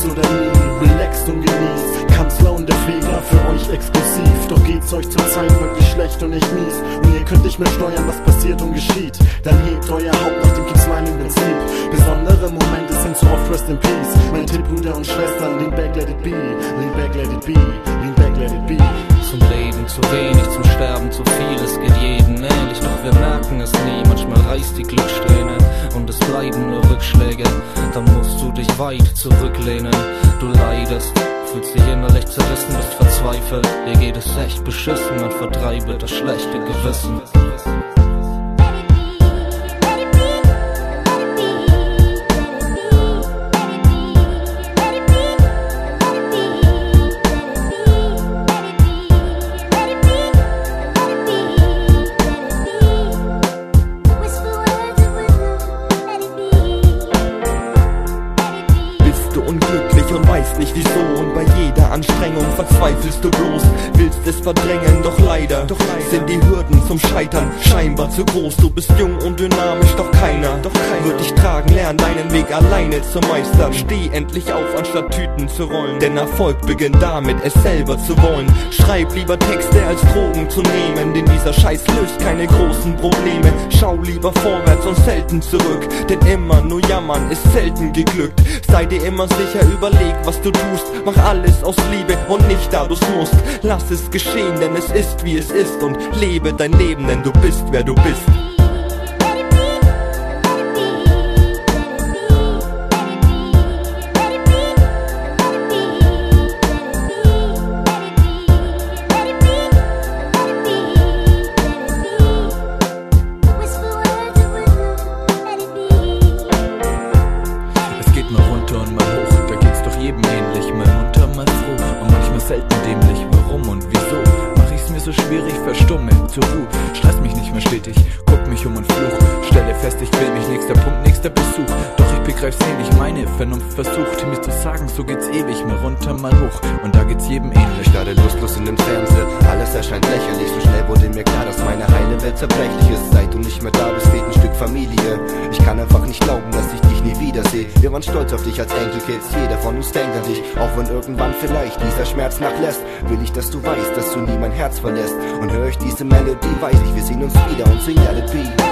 jetzt oder nie. Relaxt und genießt. Kanzler und der Flieger für euch exklusiv. Doch geht's euch zur Zeit wirklich schlecht und nicht mies. Und ihr könnt nicht mehr steuern, was passiert und geschieht. Dann hebt euer Haupt nach dem Smiling Prinzip. Besondere Momente sind so oft Rest in Peace. Mein Tipp, Brüder und Schwestern, lean back, let it be. Lean back, let it be. Lean back, let it be. Zum Leben zu wenig, zum Sterben zu viel, es geht jedem ähnlich, doch wir merken es nie. Manchmal reißt die Glückssträhne und es bleiben nur Rückschläge. Dann musst du dich weit zurücklehnen. Du leidest, fühlst dich innerlich zerrissen, bist verzweifelt. Dir geht es echt beschissen, man vertreibe das schlechte Gewissen. Unglücklich und weißt nicht wieso. Und bei jeder Anstrengung verzweifelst du bloß. Willst es verdrängen, doch leider, doch leider. Sind die Hürden zum Scheitern scheinbar zu groß. Du bist jung und dynamisch, doch keiner, doch keiner. Wird dich tragen, lern deinen Weg alleine zu meistern. Steh endlich auf, anstatt Tüten zu rollen. Denn Erfolg beginnt damit, es selber zu wollen. Schreib lieber Texte als Drogen zu nehmen. Denn dieser Scheiß löst keine großen Probleme. Schau lieber vorwärts und selten zurück. Denn immer nur jammern ist selten geglückt. Sei dir immer sicher, überleg, was du tust. Mach alles aus Liebe und nicht da du's musst. Lass es geschehen, denn es ist wie es ist. Und lebe dein Leben, denn du bist wer du bist. Es geht mal runter und mal hoch, jedem ähnlich. Mal munter, mal froh und manchmal selten dämlich. Warum und wieso? Mach ich's mir so schwierig, verstumme, zur Ruhe. Stress mich nicht mehr stetig, guck mich um und fluch. Stelle fest, ich will mich, nächster Punkt, nächster Besuch. Doch ich begreif's eh nicht, meine Vernunft versucht mir zu sagen, so geht's ewig, mal runter, mal hoch. Und da geht's jedem ähnlich. Ich starre lustlos in den Fernseher, alles erscheint lächerlich. So schnell wurde mir klar, dass meine heile Welt zerbrechlich ist. Seit du nicht mehr da bist, fehlt ein Stück Familie. Ich kann einfach nicht glauben, dass ich wiedersehe. Wir waren stolz auf dich als Enkelkids, jeder von uns denkt an dich. Auch wenn irgendwann vielleicht dieser Schmerz nachlässt, will ich, dass du weißt, dass du nie mein Herz verlässt. Und hör ich diese Melodie, weiß ich, wir sehen uns wieder und singen Let It.